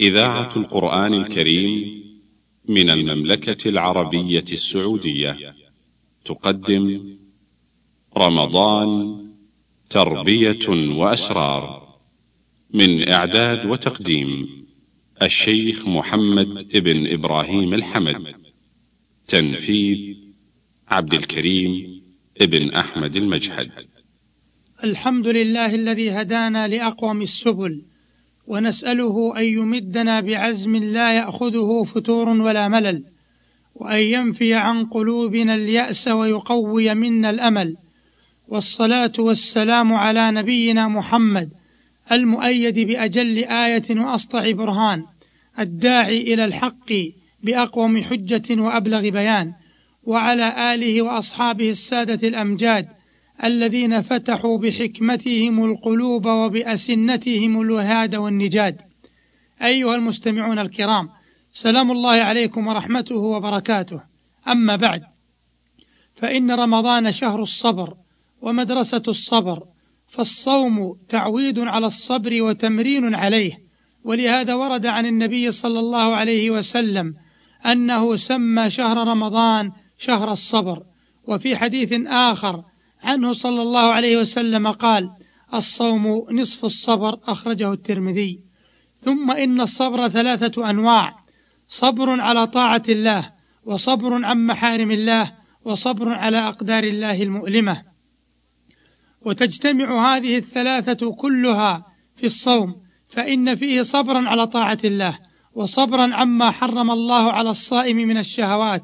إذاعة القرآن الكريم من المملكة العربية السعودية. تقدم رمضان تربية وأسرار من إعداد وتقديم الشيخ محمد ابن إبراهيم الحمد. تنفيذ عبد الكريم ابن أحمد المجحد الحمد لله الذي هدانا لأقوم السبل. ونسأله أن يمدنا بعزم لا يأخذه فتور ولا ملل وأن ينفي عن قلوبنا اليأس ويقوي منا الأمل. والصلاة والسلام على نبينا محمد المؤيد بأجل آية وأسطع برهان الداعي إلى الحق بأقوم حجة وأبلغ بيان وعلى آله وأصحابه السادة الأمجاد الذين فتحوا بحكمتهم القلوب وبأسنتهم الوهاد والنجاد. أيها المستمعون الكرام سلام الله عليكم ورحمته وبركاته. أما بعد فإن رمضان شهر الصبر ومدرسة الصبر فالصوم تعويد على الصبر وتمرين عليه. ولهذا ورد عن النبي صلى الله عليه وسلم أنه سمى شهر رمضان شهر الصبر. وفي حديث آخر عنه صلى الله عليه وسلم قال الصوم نصف الصبر أخرجه الترمذي. ثم إن الصبر ثلاثة أنواع صبر على طاعة الله وصبر عن محارم الله وصبر على أقدار الله المؤلمة. وتجتمع هذه الثلاثة كلها في الصوم فإن فيه صبرا على طاعة الله وصبرا عما حرم الله على الصائم من الشهوات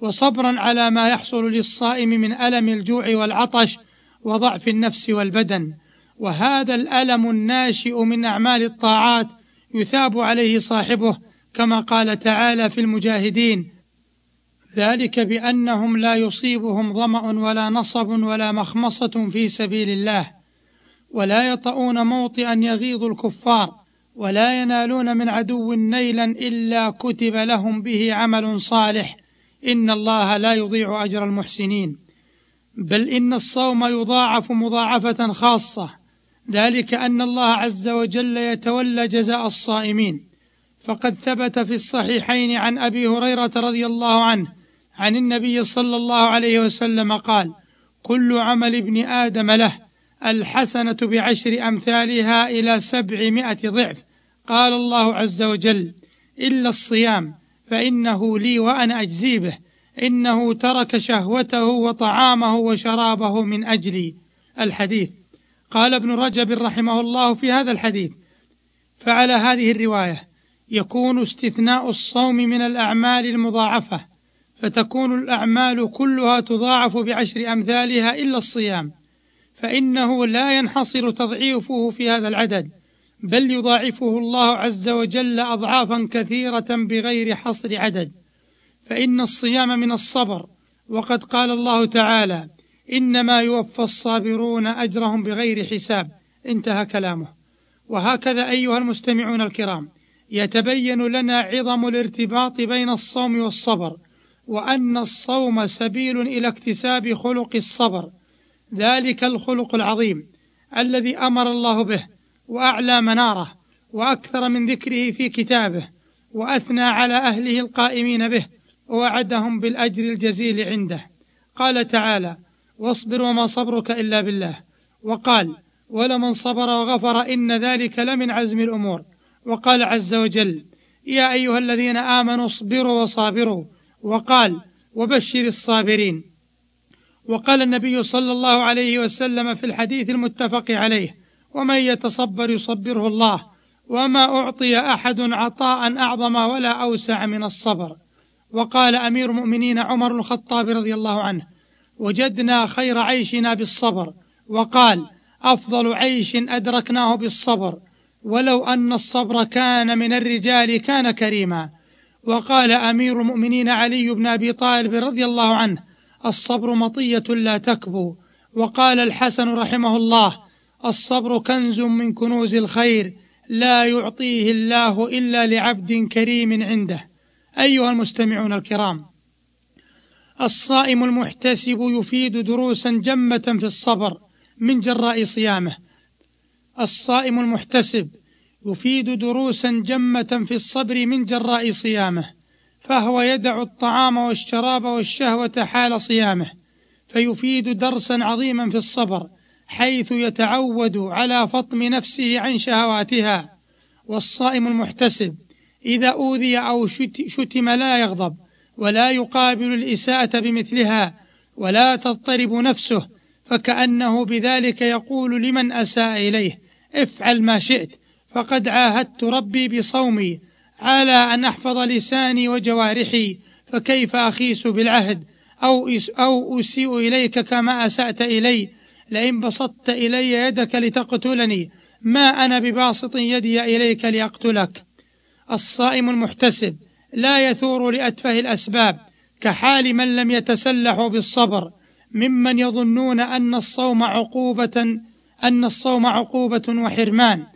وصبرا على ما يحصل للصائم من ألم الجوع والعطش وضعف النفس والبدن. وهذا الألم الناشئ من أعمال الطاعات يثاب عليه صاحبه كما قال تعالى في المجاهدين ذلك بأنهم لا يصيبهم ظمأ ولا نصب ولا مخمصة في سبيل الله ولا يطؤون موطئا يغيظ الكفار ولا ينالون من عدو نيلا إلا كتب لهم به عمل صالح. إن الله لا يضيع أجر المحسنين. بل إن الصوم يضاعف مضاعفة خاصة. ذلك أن الله عز وجل يتولى جزاء الصائمين. فقد ثبت في الصحيحين عن أبي هريرة رضي الله عنه عن النبي صلى الله عليه وسلم قال كل عمل ابن آدم له الحسنة بعشر أمثالها إلى سبعمائة ضعف قال الله عز وجل إلا الصيام فإنه لي وأنا أجزي به. إنه ترك شهوته وطعامه وشرابه من أجلي. الحديث. قال ابن رجب رحمه الله في هذا الحديث. فعلى هذه الرواية. يكون استثناء الصوم من الأعمال المضاعفة. فتكون الأعمال كلها تضاعف بعشر أمثالها إلا الصيام. فإنه لا ينحصر تضعيفه في هذا العدد. بل يضاعفه الله عز وجل اضعافا كثيرة بغير حصر عدد. فإن الصيام من الصبر. وقد قال الله تعالى إنما يوفى الصابرون أجرهم بغير حساب. انتهى كلامه. وهكذا أيها المستمعون الكرام يتبين لنا عظم الارتباط بين الصوم والصبر وأن الصوم سبيل إلى اكتساب خلق الصبر. ذلك الخلق العظيم الذي أمر الله به وأعلى مناره وأكثر من ذكره في كتابه وأثنى على أهله القائمين به ووعدهم بالأجر الجزيل عنده. قال تعالى واصبر وما صبرك إلا بالله وقال ولمن صبر وغفر إن ذلك لمن عزم الأمور وقال عز وجل يا أيها الذين آمنوا اصبروا وصابروا وقال وبشر الصابرين وقال النبي صلى الله عليه وسلم في الحديث المتفق عليه ومن يتصبر يصبره الله وما أعطي أحد عطاء أعظم ولا أوسع من الصبر. وقال أمير المؤمنين عمر الخطاب رضي الله عنه وجدنا خير عيشنا بالصبر. وقال أفضل عيش أدركناه بالصبر. ولو أن الصبر كان من الرجال كان كريما. وقال أمير المؤمنين علي بن أبي طالب رضي الله عنه الصبر مطية لا تكبو. وقال الحسن رحمه الله الصبر كنز من كنوز الخير لا يعطيه الله إلا لعبد كريم عنده. أيها المستمعون الكرام الصائم المحتسب يفيد دروسا جمة في الصبر من جراء صيامه. الصائم المحتسب يفيد دروسا جمة في الصبر من جراء صيامه فهو يدع الطعام والشراب والشهوة حال صيامه فيفيد درسا عظيما في الصبر حيث يتعود على فطم نفسه عن شهواتها والصائم المحتسب إذا أوذي أو شتم لا يغضب ولا يقابل الإساءة بمثلها ولا تضطرب نفسه فكأنه بذلك يقول لمن أساء إليه افعل ما شئت فقد عاهدت ربي بصومي على أن أحفظ لساني وجوارحي فكيف أخيس بالعهد أو, أو أسيء إليك كما أسأت إلي لئن بسطت إلي يدك لتقتلني ما أنا بباسط يدي إليك لأقتلك. الصائم المحتسب لا يثور لأتفه الأسباب كحال من لم يتسلحوا بالصبر. ممن يظنون أن الصوم عقوبة أن الصوم عقوبة وحرمان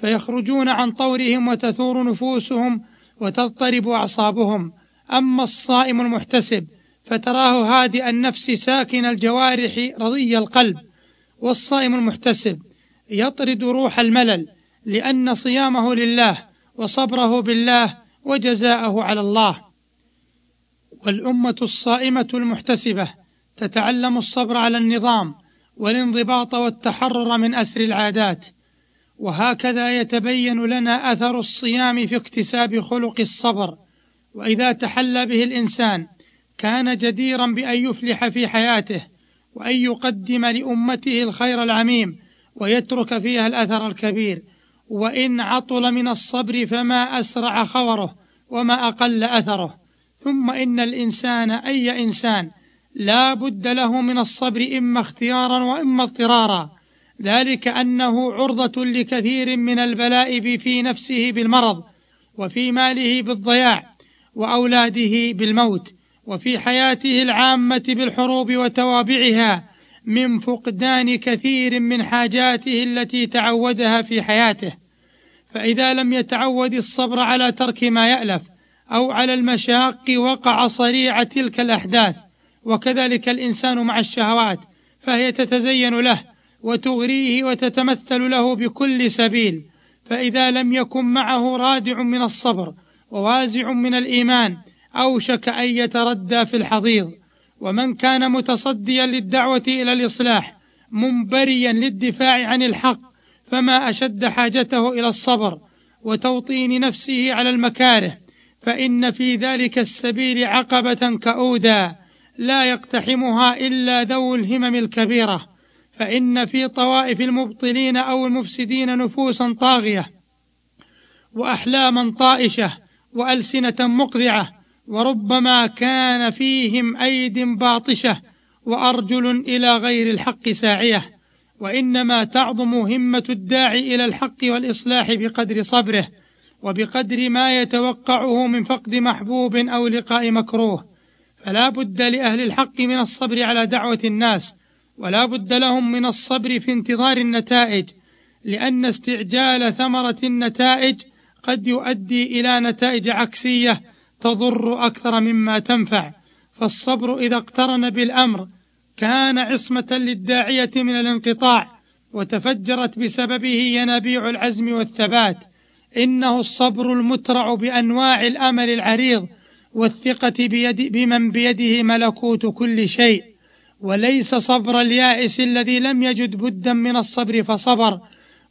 فيخرجون عن طورهم وتثور نفوسهم وتضطرب أعصابهم. أما الصائم المحتسب فتراه هادئ النفس ساكن الجوارح رضي القلب. والصائم المحتسب يطرد روح الملل لأن صيامه لله وصبره بالله وجزاءه على الله. والأمة الصائمة المحتسبة تتعلم الصبر على النظام والانضباط والتحرر من أسر العادات. وهكذا يتبين لنا أثر الصيام في اكتساب خلق الصبر. وإذا تحلى به الإنسان كان جديرا بأن يفلح في حياته وأن يقدم لأمته الخير العميم ويترك فيها الأثر الكبير. وإن عطل من الصبر فما أسرع خبره وما أقل أثره. ثم إن الإنسان أي إنسان لا بد له من الصبر إما اختيارا وإما اضطرارا. ذلك أنه عرضة لكثير من البلاء في نفسه بالمرض وفي ماله بالضياع وأولاده بالموت. وفي حياته العامة بالحروب وتوابعها من فقدان كثير من حاجاته التي تعودها في حياته. فإذا لم يتعود الصبر على ترك ما يألف أو على المشاق وقع صريع تلك الأحداث. وكذلك الإنسان مع الشهوات فهي تتزين له وتغريه وتتمثل له بكل سبيل. فإذا لم يكن معه رادع من الصبر ووازع من الإيمان أوشك أن يتردى في الحضيض ومن كان متصديا للدعوة إلى الإصلاح منبريا للدفاع عن الحق فما أشد حاجته إلى الصبر وتوطين نفسه على المكاره فإن في ذلك السبيل عقبة كؤودا لا يقتحمها إلا ذو الهمم الكبيرة فإن في طوائف المبطلين أو المفسدين نفوسا طاغية وأحلاما طائشة وألسنة مقذعة وربما كان فيهم أيد باطشة وأرجل إلى غير الحق ساعية وإنما تعظم همة الداعي إلى الحق والإصلاح بقدر صبره وبقدر ما يتوقعه من فقد محبوب أو لقاء مكروه. فلا بد لأهل الحق من الصبر على دعوة الناس ولا بد لهم من الصبر في انتظار النتائج لأن استعجال ثمرة النتائج قد يؤدي إلى نتائج عكسية تضر أكثر مما تنفع فالصبر إذا اقترن بالأمر كان عصمة للداعية من الانقطاع وتفجرت بسببه ينابيع العزم والثبات. إنه الصبر المترع بأنواع الأمل العريض والثقة بيد بمن بيده ملكوت كل شيء. وليس صبر اليائس الذي لم يجد بدا من الصبر فصبر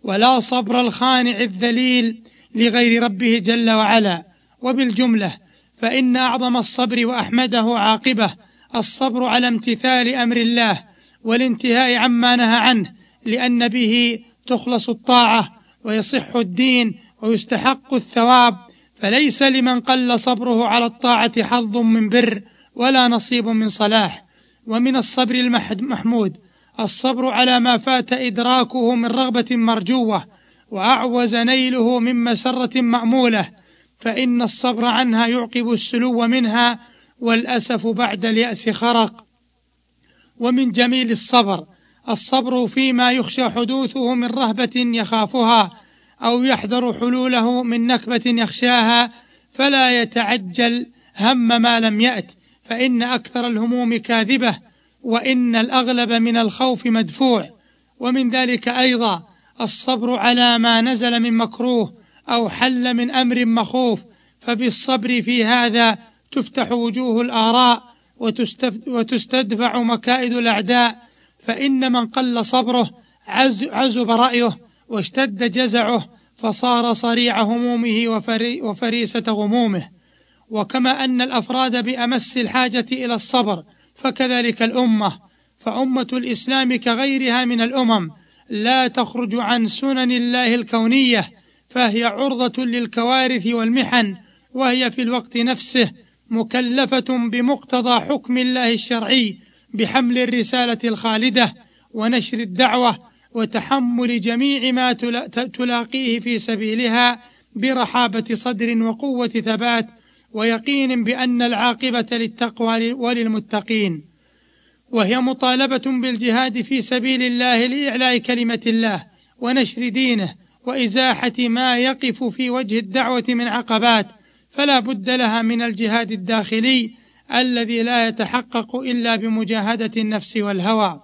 ولا صبر الخانع الذليل لغير ربه جل وعلا. وبالجملة فإن أعظم الصبر وأحمده عاقبة الصبر على امتثال أمر الله والانتهاء عما نهى عنه لأن به تخلص الطاعة ويصح الدين ويستحق الثواب. فليس لمن قل صبره على الطاعة حظ من بر ولا نصيب من صلاح. ومن الصبر المحمود الصبر على ما فات إدراكه من رغبة مرجوة وأعوز نيله من مسرة مأمولة. فإن الصبر عنها يعقب السلو منها والأسف بعد اليأس خرق. ومن جميل الصبر الصبر فيما يخشى حدوثه من رهبة يخافها أو يحذر حلوله من نكبة يخشاها فلا يتعجل هم ما لم يأت فإن أكثر الهموم كاذبة وإن الأغلب من الخوف مدفوع. ومن ذلك أيضا الصبر على ما نزل من مكروه أو حل من أمر مخوف فبالصبر في هذا تفتح وجوه الآراء وتستدفع مكائد الأعداء فإن من قل صبره عزب رأيه واشتد جزعه فصار صريع همومه وفري وفريسة غمومه. وكما أن الأفراد بأمس الحاجة إلى الصبر فكذلك الأمة فأمة الإسلام كغيرها من الأمم لا تخرج عن سنن الله الكونية فهي عرضة للكوارث والمحن وهي في الوقت نفسه مكلفة بمقتضى حكم الله الشرعي بحمل الرسالة الخالدة ونشر الدعوة وتحمل جميع ما تلاقيه في سبيلها برحابة صدر وقوة ثبات ويقين بأن العاقبة للتقوى وللمتقين. وهي مطالبة بالجهاد في سبيل الله لإعلاء كلمة الله ونشر دينه وإزاحة ما يقف في وجه الدعوة من عقبات فلا بد لها من الجهاد الداخلي الذي لا يتحقق إلا بمجاهدة النفس والهوى.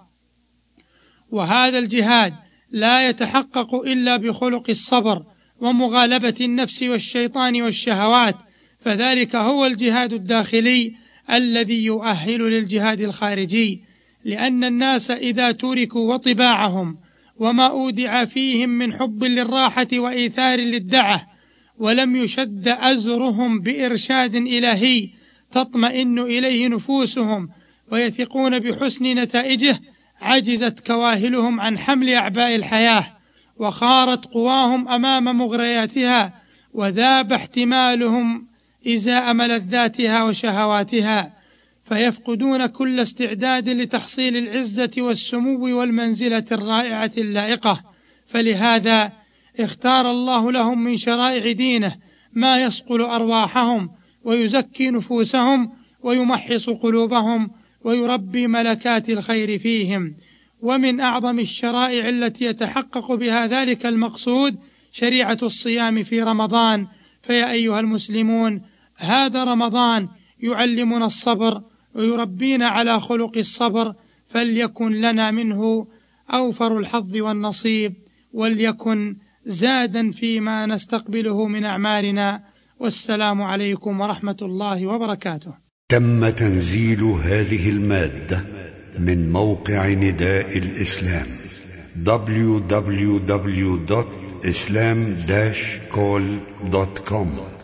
وهذا الجهاد لا يتحقق إلا بخلق الصبر ومغالبة النفس والشيطان والشهوات فذلك هو الجهاد الداخلي الذي يؤهل للجهاد الخارجي لأن الناس إذا تركوا وطباعهم وما أودع فيهم من حب للراحة وإيثار للدعة ولم يشد أزرهم بإرشاد إلهي تطمئن إليه نفوسهم ويثقون بحسن نتائجه عجزت كواهلهم عن حمل أعباء الحياة وخارت قواهم أمام مغرياتها وذاب احتمالهم إزاء ملذاتها وشهواتها. فيفقدون كل استعداد لتحصيل العزة والسمو والمنزلة الرائعة اللائقة. فلهذا اختار الله لهم من شرائع دينه ما يصقل أرواحهم ويزكي نفوسهم ويمحص قلوبهم ويربي ملكات الخير فيهم. ومن أعظم الشرائع التي يتحقق بها ذلك المقصود شريعة الصيام في رمضان. فيا أيها المسلمون هذا رمضان يعلمنا الصبر ويربينا على خلق الصبر فليكن لنا منه أوفر الحظ والنصيب وليكن زادا فيما نستقبله من أعمالنا. والسلام عليكم ورحمة الله وبركاته. تم تنزيل هذه المادة من موقع نداء الإسلام www.islam-call.com